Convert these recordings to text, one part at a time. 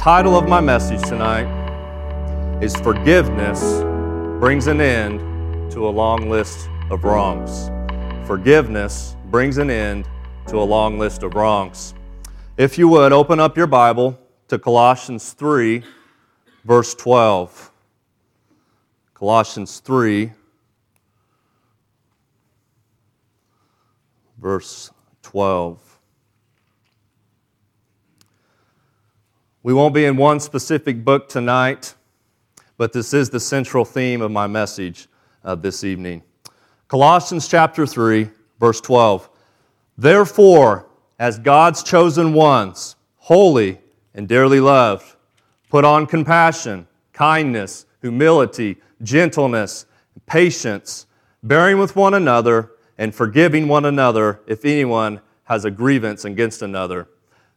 title of my message tonight is Forgiveness Brings an End to a Long List of Wrongs. Forgiveness brings an end to a long list of wrongs. If you would, open up your Bible to Colossians 3, verse 12. Colossians 3, verse 12. We won't be in one specific book tonight, but this is the central theme of my message uh, this evening. Colossians chapter 3, verse 12. Therefore, as God's chosen ones, holy and dearly loved, put on compassion, kindness, humility, gentleness, patience, bearing with one another, and forgiving one another if anyone has a grievance against another.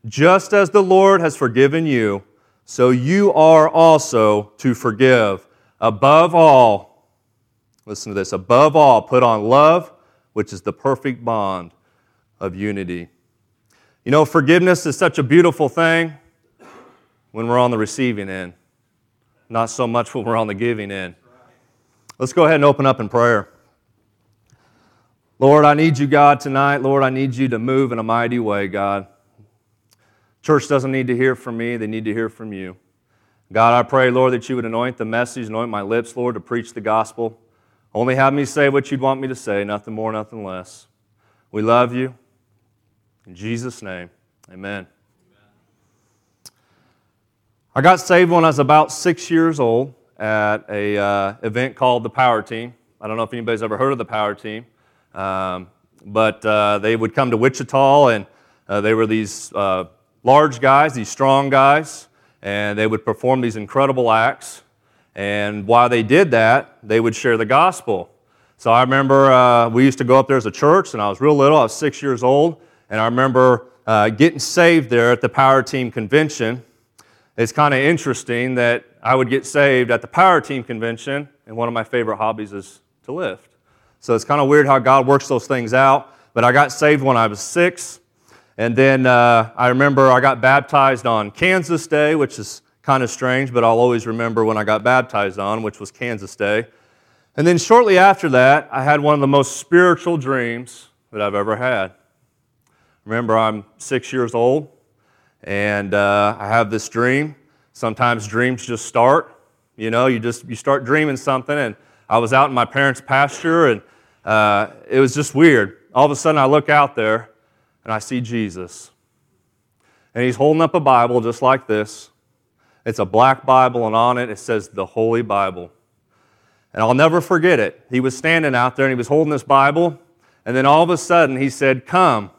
Just as the Lord has forgiven you, so you are also to forgive. Above all, listen to this, above all, put on love, which is the perfect bond of unity. You know, forgiveness is such a beautiful thing when we're on the receiving end, not so much when we're on the giving end. Let's go ahead and open up in prayer. Lord, I need you, God, tonight. Lord, I need you to move in a mighty way, God. Church doesn't need to hear from me, they need to hear from you. God, I pray, Lord, that you would anoint the message, anoint my lips, Lord, to preach the gospel. Only have me say what you'd want me to say, nothing more, nothing less. We love you. In Jesus' name, amen. I got saved when I was about six years old at a uh, event called the Power Team. I don't know if anybody's ever heard of the Power Team, um, but uh, they would come to Wichita, and uh, they were these uh, large guys, these strong guys, and they would perform these incredible acts. And while they did that, they would share the gospel. So I remember uh, we used to go up there as a church, and I was real little, I was six years old, and I remember uh, getting saved there at the Power Team Convention. It's kind of interesting that I would get saved at the Power Team Convention, and one of my favorite hobbies is to lift. So it's kind of weird how God works those things out. But I got saved when I was six, and then uh, I remember I got baptized on Kansas Day, which is kind of strange, but I'll always remember when I got baptized on, which was Kansas Day. And then shortly after that, I had one of the most spiritual dreams that I've ever had. Remember, I'm six years old, and uh, I have this dream. Sometimes dreams just start. You know, you just you start dreaming something, and I was out in my parents' pasture, and uh, it was just weird. All of a sudden, I look out there, and I see Jesus. And he's holding up a Bible just like this. It's a black Bible, and on it it says the Holy Bible. And I'll never forget it. He was standing out there and he was holding this Bible, and then all of a sudden he said, Come.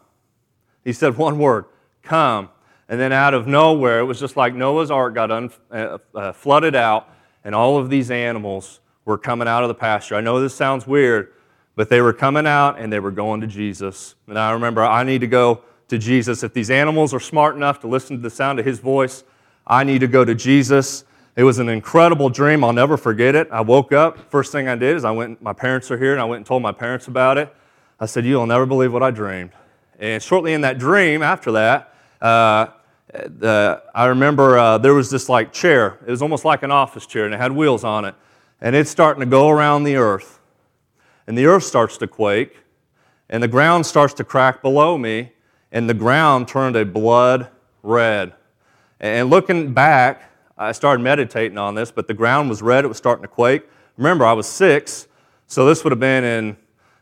He said one word, Come. And then out of nowhere, it was just like Noah's Ark got un- uh, uh, flooded out, and all of these animals were coming out of the pasture. I know this sounds weird, but they were coming out and they were going to Jesus. And I remember I need to go to Jesus. If these animals are smart enough to listen to the sound of his voice, I need to go to Jesus. It was an incredible dream. I'll never forget it. I woke up. First thing I did is I went, my parents are here, and I went and told my parents about it. I said, You'll never believe what I dreamed. And shortly in that dream, after that, uh, I remember uh, there was this like chair. It was almost like an office chair, and it had wheels on it. And it's starting to go around the earth and the earth starts to quake, and the ground starts to crack below me, and the ground turned a blood red. And looking back, I started meditating on this, but the ground was red, it was starting to quake. Remember, I was six, so this would have been in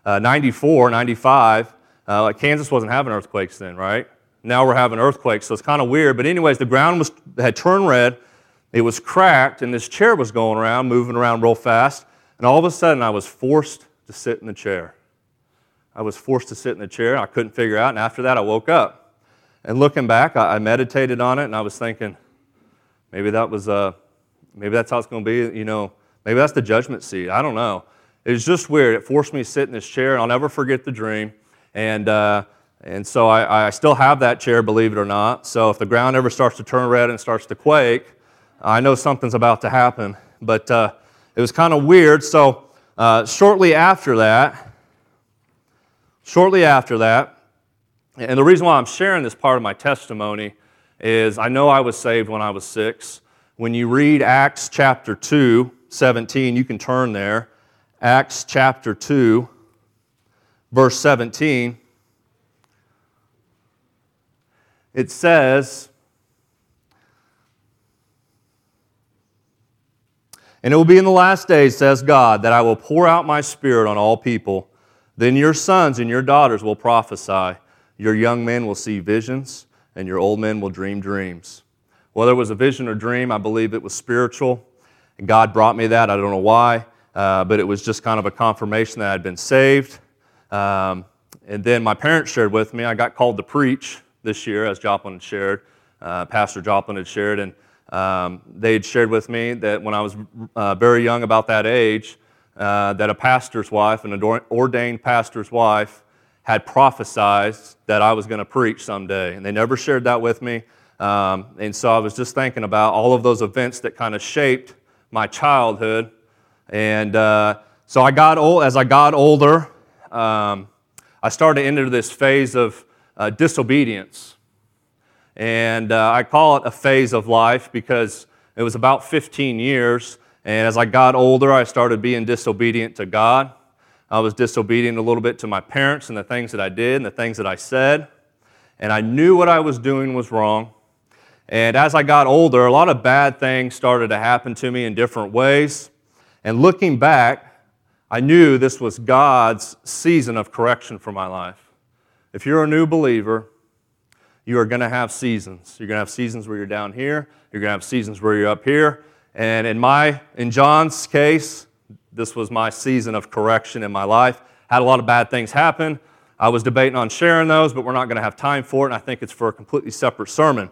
uh, 94, 95. Uh, like Kansas wasn't having earthquakes then, right? Now we're having earthquakes, so it's kind of weird. But, anyways, the ground was, had turned red, it was cracked, and this chair was going around, moving around real fast. And all of a sudden, I was forced to sit in the chair. I was forced to sit in the chair. I couldn't figure out. And after that, I woke up. And looking back, I, meditated on it and I was thinking, maybe that was, uh, maybe that's how it's going to be. You know, maybe that's the judgment seat. I don't know. It was just weird. It forced me to sit in this chair, and I'll never forget the dream. And, uh, and so I, I still have that chair, believe it or not. So if the ground ever starts to turn red and starts to quake, I know something's about to happen. But uh, it was kind of weird. So uh, shortly after that, shortly after that, and the reason why I'm sharing this part of my testimony is I know I was saved when I was six. When you read Acts chapter 2, 17, you can turn there. Acts chapter 2, verse 17. It says, And it will be in the last days, says God, that I will pour out my spirit on all people. Then your sons and your daughters will prophesy. Your young men will see visions, and your old men will dream dreams. Whether it was a vision or dream, I believe it was spiritual. And God brought me that. I don't know why, uh, but it was just kind of a confirmation that I'd been saved. Um, and then my parents shared with me, I got called to preach this year, as Joplin had shared, uh, Pastor Joplin had shared. And um, they had shared with me that when I was uh, very young, about that age, uh, that a pastor's wife, an ordained pastor's wife, had prophesied that I was going to preach someday. And they never shared that with me. Um, and so I was just thinking about all of those events that kind of shaped my childhood. And uh, so I got old, as I got older, um, I started into this phase of uh, disobedience. And uh, I call it a phase of life because it was about 15 years. And as I got older, I started being disobedient to God. I was disobedient a little bit to my parents and the things that I did and the things that I said. And I knew what I was doing was wrong. And as I got older, a lot of bad things started to happen to me in different ways. And looking back, I knew this was God's season of correction for my life. If you're a new believer, you are going to have seasons. You're going to have seasons where you're down here. You're going to have seasons where you're up here. And in my, in John's case, this was my season of correction in my life. Had a lot of bad things happen. I was debating on sharing those, but we're not going to have time for it, and I think it's for a completely separate sermon.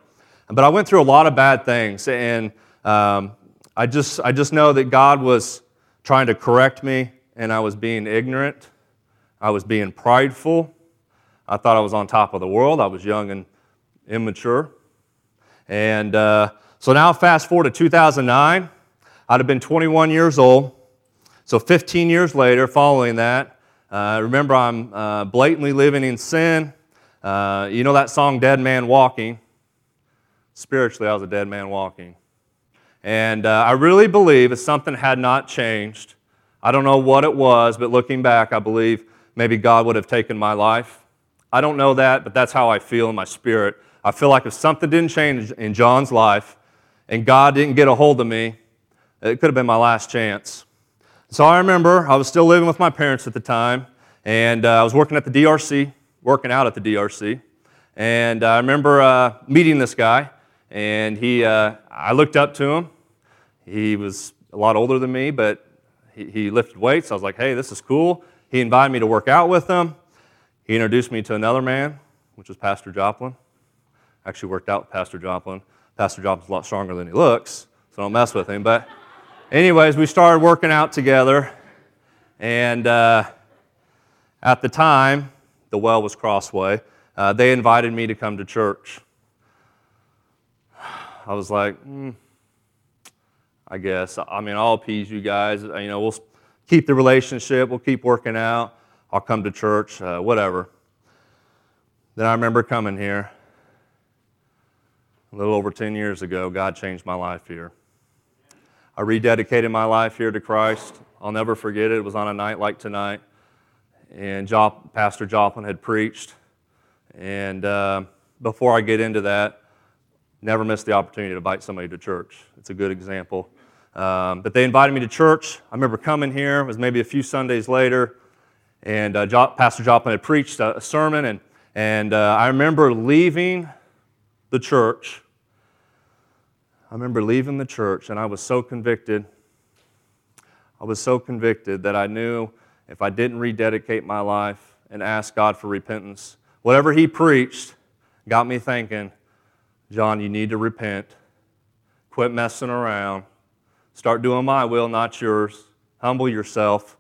But I went through a lot of bad things, and um, I, just, I just know that God was trying to correct me, and I was being ignorant. I was being prideful. I thought I was on top of the world. I was young and immature. And uh, so now, fast forward to 2009, I'd have been 21 years old. So 15 years later, following that, uh, remember I'm uh, blatantly living in sin. Uh, you know that song, Dead Man Walking? Spiritually, I was a dead man walking. And uh, I really believe if something had not changed, I don't know what it was, but looking back, I believe maybe God would have taken my life. I don't know that, but that's how I feel in my spirit. I feel like if something didn't change in John's life and God didn't get a hold of me, it could have been my last chance. So I remember I was still living with my parents at the time, and uh, I was working at the DRC, working out at the DRC. And I remember uh, meeting this guy, and he, uh, I looked up to him. He was a lot older than me, but he, he lifted weights. I was like, hey, this is cool. He invited me to work out with him. He introduced me to another man, which was Pastor Joplin actually worked out with Pastor Joplin. Pastor Joplin's a lot stronger than he looks, so don't mess with him. But, anyways, we started working out together, and uh, at the time, the well was Crossway. Uh, they invited me to come to church. I was like, mm, I guess. I mean, I'll appease you guys. You know, we'll keep the relationship. We'll keep working out. I'll come to church, uh, whatever. Then I remember coming here a little over 10 years ago, God changed my life here. I rededicated my life here to Christ. I'll never forget it. It was on a night like tonight, and Jop, Pastor Joplin had preached. And uh, before I get into that, never miss the opportunity to invite somebody to church. It's a good example. Um, but they invited me to church. I remember coming here. It was maybe a few Sundays later, and uh, jo- Pastor Joplin had preached a, a sermon, and and uh, I remember leaving the church. I remember leaving the church and I was so convicted. I was so convicted that I knew if I didn't rededicate my life and ask God for repentance, whatever He preached got me thinking, John, you need to repent. Quit messing around. Start doing my will, not yours. Humble yourself.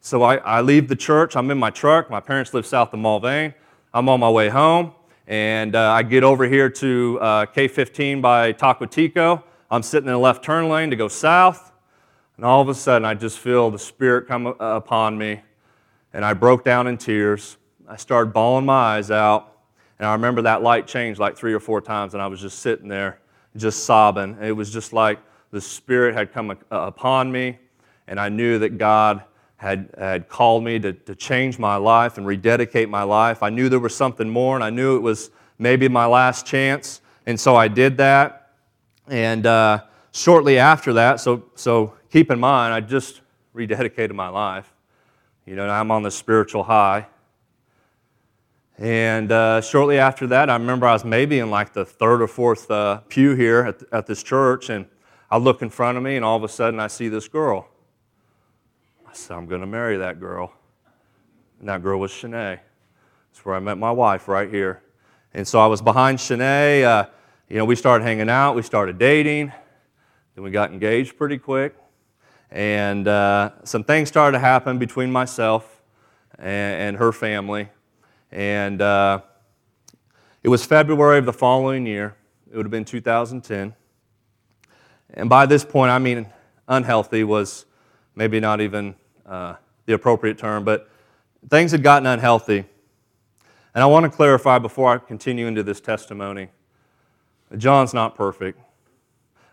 So I, I leave the church. I'm in my truck. My parents live south of Mulvane. I'm on my way home and uh, I get over here to uh, K15 by Taquatico. I'm sitting in the left turn lane to go south, and all of a sudden I just feel the Spirit come uh, upon me, and I broke down in tears. I started bawling my eyes out, And I remember that light changed like three or four times, and I was just sitting there, just sobbing. It was just like the Spirit had come uh, upon me, and I knew that God had, had called me to, to change my life and rededicate my life. I knew there was something more, and I knew it was maybe my last chance. And so I did that. And uh, shortly after that, so, so keep in mind, I just rededicated my life. You know, I'm on the spiritual high. And uh, shortly after that, I remember I was maybe in like the third or fourth uh, pew here at, at this church, and I look in front of me, and all of a sudden I see this girl. I said, I'm going to marry that girl. And that girl was Shanae. That's where I met my wife, right here. And so I was behind Shanae. Uh, you know, we started hanging out, we started dating, then we got engaged pretty quick. And uh, some things started to happen between myself and, and her family. And uh, it was February of the following year. It would have been 2010. And by this point, I mean, unhealthy was maybe not even uh, the appropriate term, but things had gotten unhealthy. And I want to clarify before I continue into this testimony John's not perfect.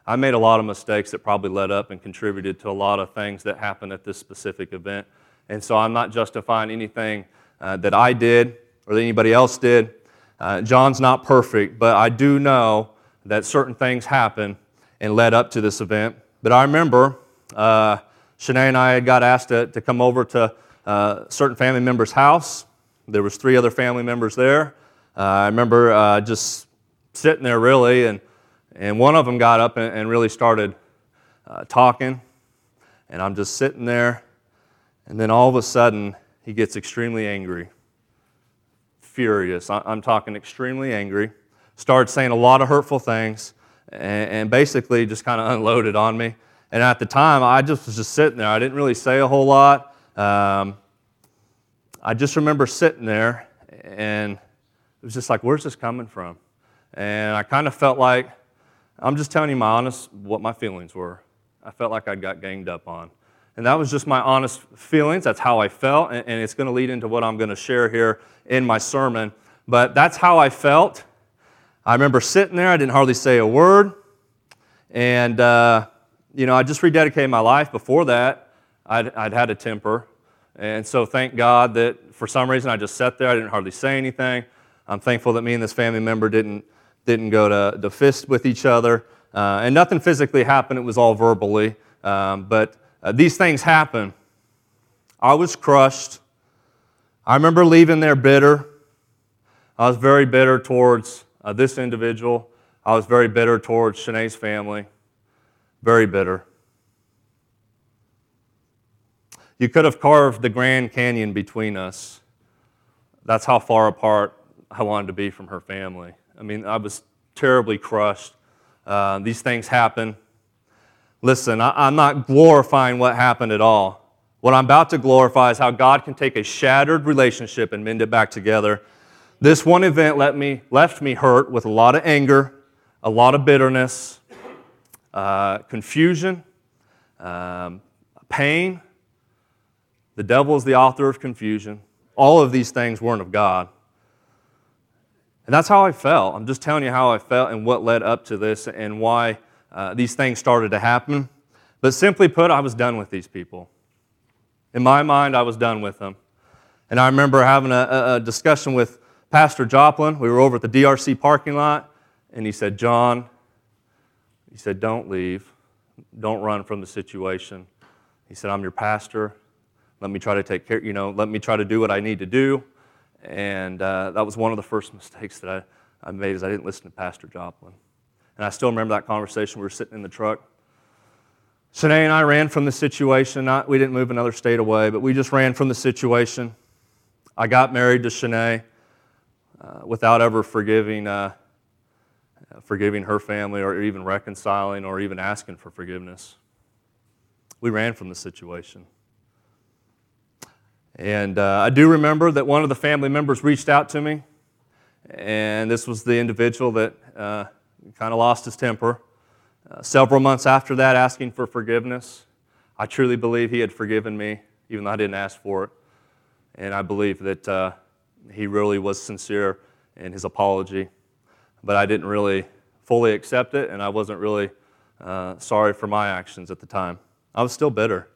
I made a lot of mistakes that probably led up and contributed to a lot of things that happened at this specific event. And so I'm not justifying anything uh, that I did or that anybody else did. Uh, John's not perfect, but I do know that certain things happened and led up to this event. But I remember uh, Shanae and I had got asked to, to come over to uh, a certain family member's house. There was three other family members there. Uh, I remember uh, just sitting there really, and, and one of them got up and, and really started uh, talking. And I'm just sitting there, and then all of a sudden, he gets extremely angry, furious. I, I'm talking extremely angry. Started saying a lot of hurtful things, and, and basically just kind of unloaded on me. And at the time, I just was just sitting there. I didn't really say a whole lot. Um, I just remember sitting there, and it was just like, where's this coming from? And I kind of felt like, I'm just telling you my honest, what my feelings were. I felt like I got ganged up on. And that was just my honest feelings. That's how I felt. And, and it's going to lead into what I'm going to share here in my sermon. But that's how I felt. I remember sitting there, I didn't hardly say a word. And, uh, you know, I just rededicated my life. Before that, I'd, I'd had a temper. And so thank God that for some reason I just sat there. I didn't hardly say anything. I'm thankful that me and this family member didn't, didn't go to, to fist with each other. Uh, and nothing physically happened, it was all verbally. Um, but uh, these things happen. I was crushed. I remember leaving there bitter. I was very bitter towards uh, this individual. I was very bitter towards Shanae's family very bitter. You could have carved the Grand Canyon between us. That's how far apart I wanted to be from her family. I mean, I was terribly crushed. Uh, these things happen. Listen, I, I'm not glorifying what happened at all. What I'm about to glorify is how God can take a shattered relationship and mend it back together. This one event let me, left me hurt with a lot of anger, a lot of bitterness, uh, confusion, um, pain. The devil is the author of confusion. All of these things weren't of God. And that's how I felt. I'm just telling you how I felt and what led up to this and why uh, these things started to happen. But simply put, I was done with these people. In my mind, I was done with them. And I remember having a, a discussion with Pastor Joplin. We were over at the DRC parking lot, and he said, John, he said, Don't leave. Don't run from the situation. He said, I'm your pastor. Let me try to take care, you know, let me try to do what I need to do. And uh, that was one of the first mistakes that I, I made is I didn't listen to Pastor Joplin. And I still remember that conversation. We were sitting in the truck. Shanae and I ran from the situation. Not, we didn't move another state away, but we just ran from the situation. I got married to Shanae uh, without ever forgiving uh, forgiving her family or even reconciling or even asking for forgiveness. We ran from the situation. And uh, I do remember that one of the family members reached out to me, and this was the individual that uh, kind of lost his temper. Uh, several months after that, asking for forgiveness. I truly believe he had forgiven me, even though I didn't ask for it. And I believe that uh, he really was sincere in his apology. But I didn't really fully accept it, and I wasn't really uh, sorry for my actions at the time. I was still bitter.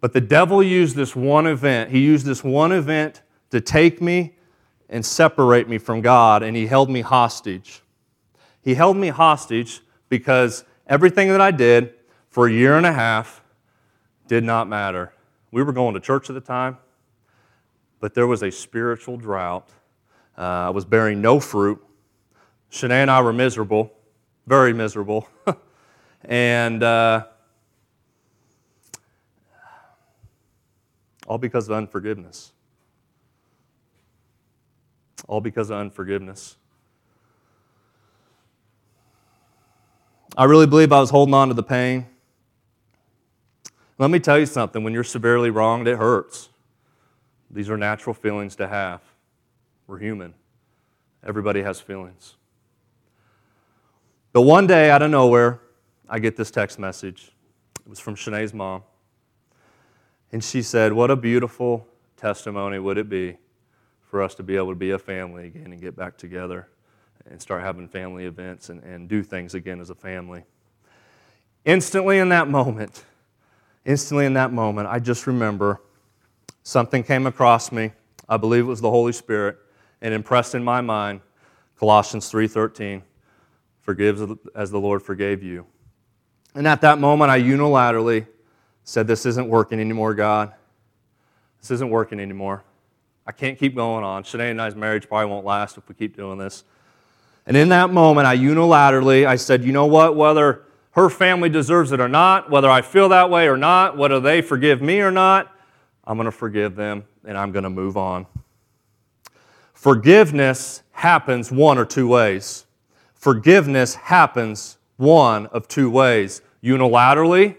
But the devil used this one event, he used this one event to take me and separate me from God, and he held me hostage. He held me hostage because everything that I did for a year and a half did not matter. We were going to church at the time, but there was a spiritual drought. Uh, I was bearing no fruit. Shanae and I were miserable, very miserable. and uh, all because of unforgiveness. All because of unforgiveness. I really believe I was holding on to the pain. Let me tell you something when you're severely wronged, it hurts. These are natural feelings to have. We're human, everybody has feelings. But one day, out of nowhere, I get this text message. It was from Shanae's mom. And she said, What a beautiful testimony would it be for us to be able to be a family again and get back together and start having family events and, and do things again as a family. Instantly in that moment, instantly in that moment, I just remember something came across me. I believe it was the Holy Spirit and impressed in my mind Colossians 3:13, forgive as the Lord forgave you. And at that moment I unilaterally said this isn't working anymore, God. This isn't working anymore. I can't keep going on. Shanae and I's marriage probably won't last if we keep doing this. And in that moment, I unilaterally, I said, you know what, whether her family deserves it or not, whether I feel that way or not, whether they forgive me or not, I'm going to forgive them and I'm going to move on. Forgiveness happens one or two ways. Forgiveness happens one of two ways unilaterally,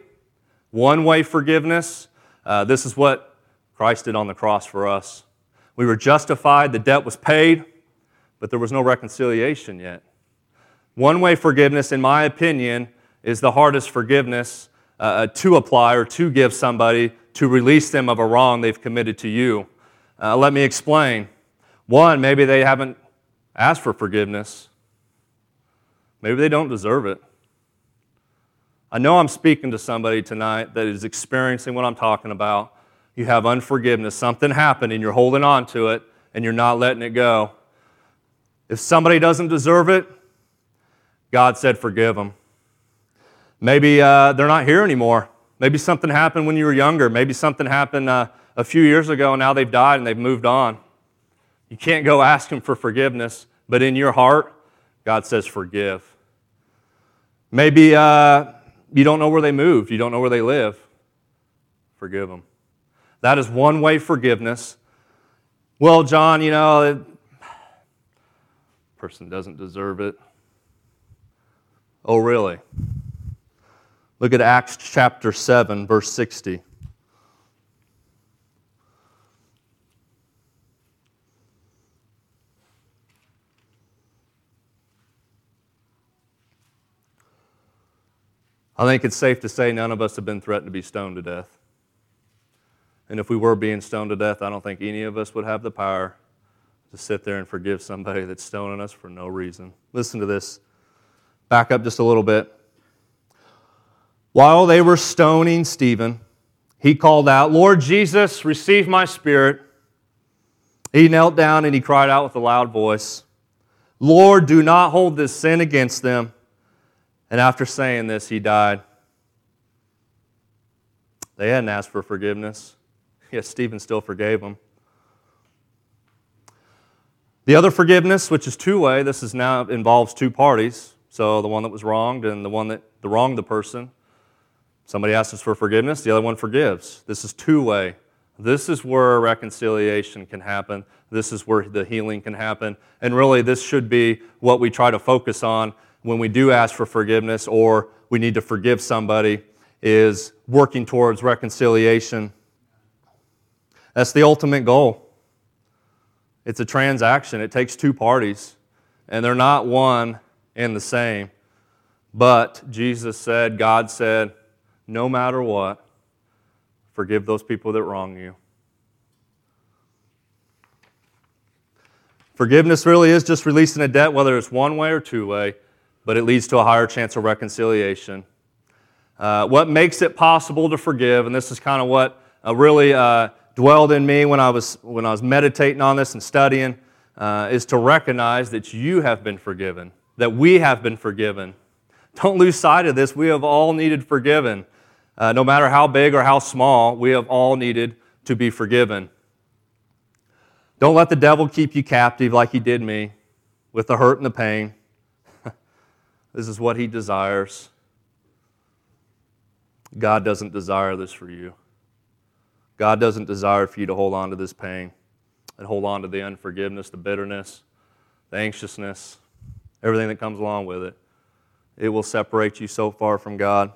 one way forgiveness. Uh, this is what Christ did on the cross for us. We were justified, the debt was paid, but there was no reconciliation yet. One way forgiveness, in my opinion, is the hardest forgiveness uh, to apply or to give somebody to release them of a wrong they've committed to you. Uh, let me explain. One, maybe they haven't asked for forgiveness. Maybe they don't deserve it. I know I'm speaking to somebody tonight that is experiencing what I'm talking about you have unforgiveness. Something happened and you're holding on to it and you're not letting it go. If somebody doesn't deserve it, God said, forgive them. Maybe uh, they're not here anymore. Maybe something happened when you were younger. Maybe something happened uh, a few years ago and now they've died and they've moved on. You can't go ask them for forgiveness, but in your heart, God says, forgive. Maybe uh, you don't know where they moved, you don't know where they live. Forgive them. That is one way forgiveness. Well, John, you know, the person doesn't deserve it. Oh, really? Look at Acts chapter 7, verse 60. I think it's safe to say none of us have been threatened to be stoned to death. And if we were being stoned to death, I don't think any of us would have the power to sit there and forgive somebody that's stoning us for no reason. Listen to this. Back up just a little bit. While they were stoning Stephen, he called out, Lord Jesus, receive my spirit. He knelt down and he cried out with a loud voice, Lord, do not hold this sin against them. And after saying this, he died. They hadn't asked for forgiveness. yet Stephen still forgave them. The other forgiveness, which is two way, this is now involves two parties. So the one that was wronged and the one that the wronged the person. Somebody asks for forgiveness, the other one forgives. This is two way. This is where reconciliation can happen. This is where the healing can happen. And really, this should be what we try to focus on when we do ask for forgiveness or we need to forgive somebody is working towards reconciliation that's the ultimate goal. It's a transaction, it takes two parties, and they're not one and the same. But Jesus said, God said, no matter what, forgive those people that wrong you. Forgiveness really is just releasing a debt, whether it's one way or two way, but it leads to a higher chance of reconciliation. Uh, what makes it possible to forgive, and this is kind of what uh, really uh, dwelled in me when I was, when I was meditating on this and studying, uh, is to recognize that you have been forgiven, that we have been forgiven. Don't lose sight of this. We have all needed forgiven. Uh, no matter how big or how small, we have all needed to be forgiven. Don't let the devil keep you captive like he did me with the hurt and the pain. This is what he desires. God doesn't desire this for you. God doesn't desire for you to hold on to this pain and hold on to the unforgiveness, the bitterness, the anxiousness, everything that comes along with it. It will separate you so far from God.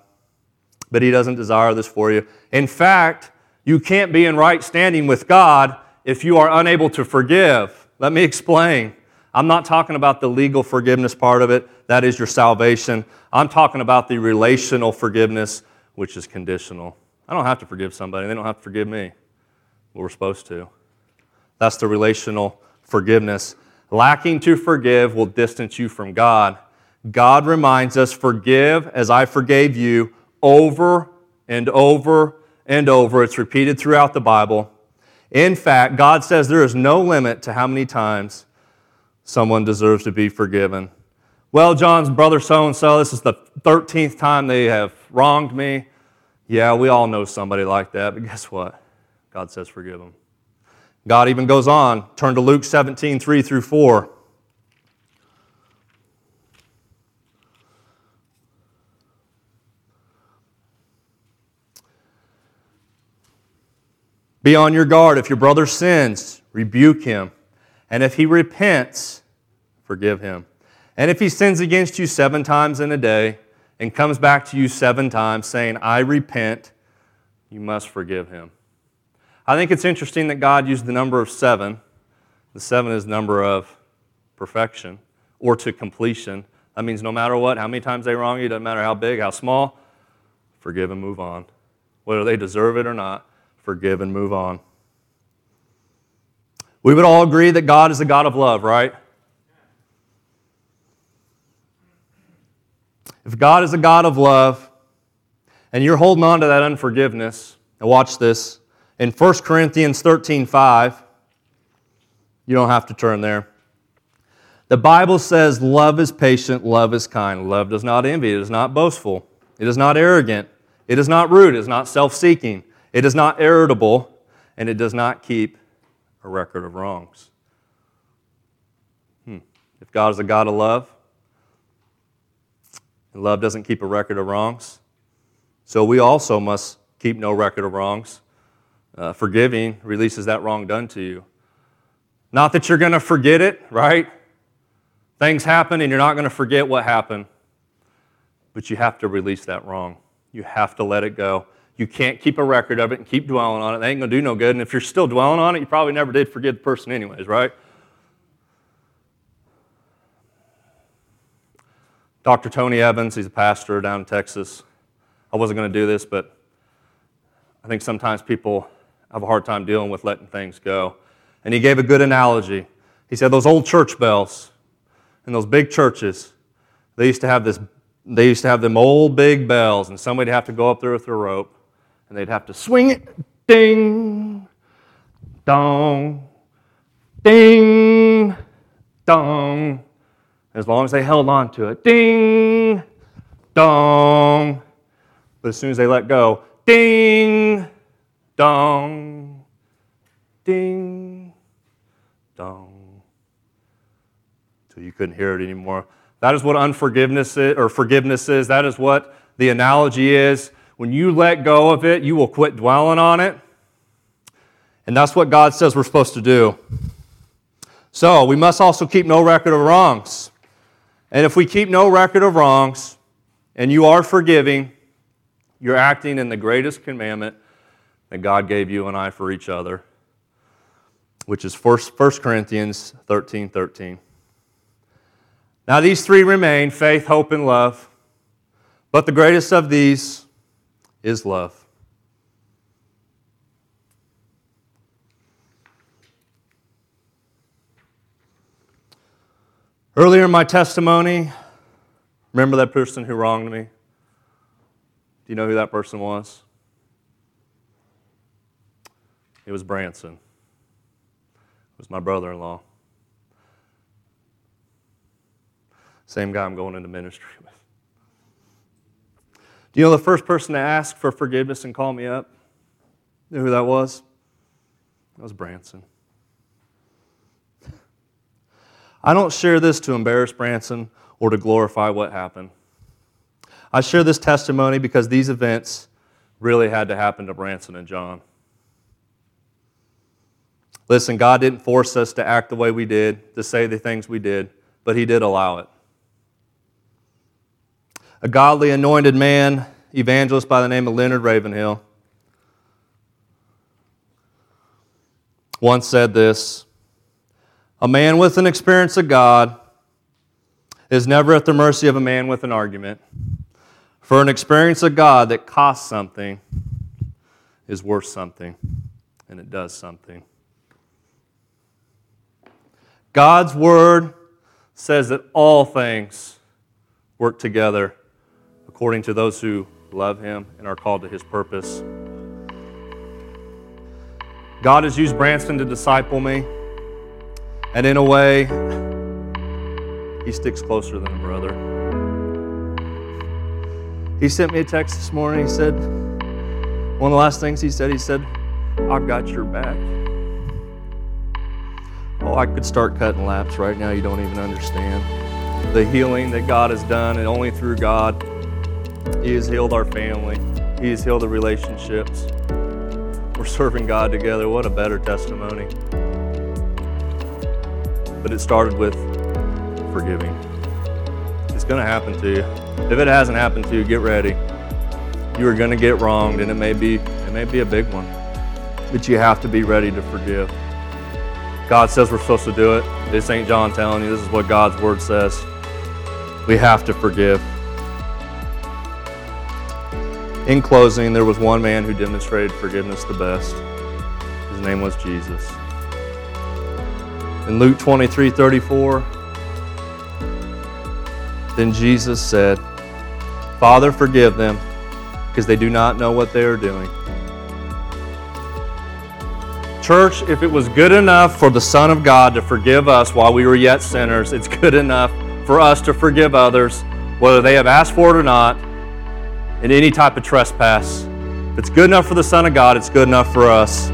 But He doesn't desire this for you. In fact, you can't be in right standing with God if you are unable to forgive. Let me explain. I'm not talking about the legal forgiveness part of it, that is your salvation. I'm talking about the relational forgiveness which is conditional. I don't have to forgive somebody, they don't have to forgive me. But we're supposed to. That's the relational forgiveness. Lacking to forgive will distance you from God. God reminds us, Forgive as I forgave you, over and over and over. It's repeated throughout the Bible. In fact, God says there is no limit to how many times someone deserves to be forgiven. Well, John's brother so and so, this is the 13th time they have wronged me. Yeah, we all know somebody like that, but guess what? God says forgive them. God even goes on. Turn to Luke 17, 3 through 4. Be on your guard. If your brother sins, rebuke him. And if he repents, forgive him. And if he sins against you seven times in a day and comes back to you seven times saying, I repent, you must forgive him. I think it's interesting that God used the number of seven. The seven is the number of perfection or to completion. That means no matter what, how many times they wrong you, doesn't matter how big, how small, forgive and move on. Whether they deserve it or not, forgive and move on. We would all agree that God is a God of love, right? If God is a God of love and you're holding on to that unforgiveness, and watch this, in 1 Corinthians 13 5, you don't have to turn there. The Bible says, Love is patient, love is kind. Love does not envy, it is not boastful, it is not arrogant, it is not rude, it is not self seeking, it is not irritable, and it does not keep a record of wrongs. Hmm. If God is a God of love, and love doesn't keep a record of wrongs. So we also must keep no record of wrongs. Uh, forgiving releases that wrong done to you. Not that you're going to forget it, right? Things happen and you're not going to forget what happened. But you have to release that wrong. You have to let it go. You can't keep a record of it and keep dwelling on it. It ain't going to do no good. And if you're still dwelling on it, you probably never did forgive the person, anyways, right? Dr. Tony Evans, he's a pastor down in Texas. I wasn't going to do this, but I think sometimes people have a hard time dealing with letting things go. And he gave a good analogy. He said, Those old church bells in those big churches, they used to have this, they used to have them old big bells, and somebody'd have to go up there with a rope, and they'd have to swing it, ding, dong, ding, dong as long as they held on to it, ding, dong. But as soon as they let go, ding, dong, ding, dong. Till you couldn't hear it anymore. That is what unforgiveness is, or forgiveness is. That is what the analogy is. When you let go of it, you will quit dwelling on it. And that's what God says we're supposed to do. So, we must also keep no record of wrongs. And if we keep no record of wrongs and you are forgiving, you're acting in the greatest commandment that God gave you and I for each other, which is 1 Corinthians 13 13. Now, these three remain faith, hope, and love. But the greatest of these is love. Earlier in my testimony, remember that person who wronged me? Do you know who that person was? It was Branson. It was my brother in law. Same guy I'm going into ministry with. Do you know the first person to ask for forgiveness and call me up? You know who that was? That was Branson. I don't share this to embarrass Branson or to glorify what happened. I share this testimony because these events really had to happen to Branson and John. Listen, God didn't force us to act the way we did, to say the things we did, but He did allow it. A godly, anointed man, evangelist by the name of Leonard Ravenhill, once said this A man with an experience of God is never at the mercy of a man with an argument. For an experience of God that costs something is worth something, and it does something. God's word says that all things work together according to those who love him and are called to his purpose. God has used Branson to disciple me, and in a way, he sticks closer than a brother. He sent me a text this morning. He said, one of the last things he said, he said, I've got your back. Oh, I could start cutting laps right now. You don't even understand. The healing that God has done, and only through God, He has healed our family, He has healed the relationships. We're serving God together. What a better testimony. But it started with forgiving. It's going to happen to you. If it hasn't happened to you, get ready. You are going to get wronged, and it may be it may be a big one. But you have to be ready to forgive. God says we're supposed to do it. This ain't John telling you. This is what God's word says. We have to forgive. In closing, there was one man who demonstrated forgiveness the best. His name was Jesus. In Luke 23 34, then Jesus said, Father, forgive them, because they do not know what they are doing. Church, if it was good enough for the Son of God to forgive us while we were yet sinners, it's good enough for us to forgive others, whether they have asked for it or not, in any type of trespass. If it's good enough for the Son of God, it's good enough for us.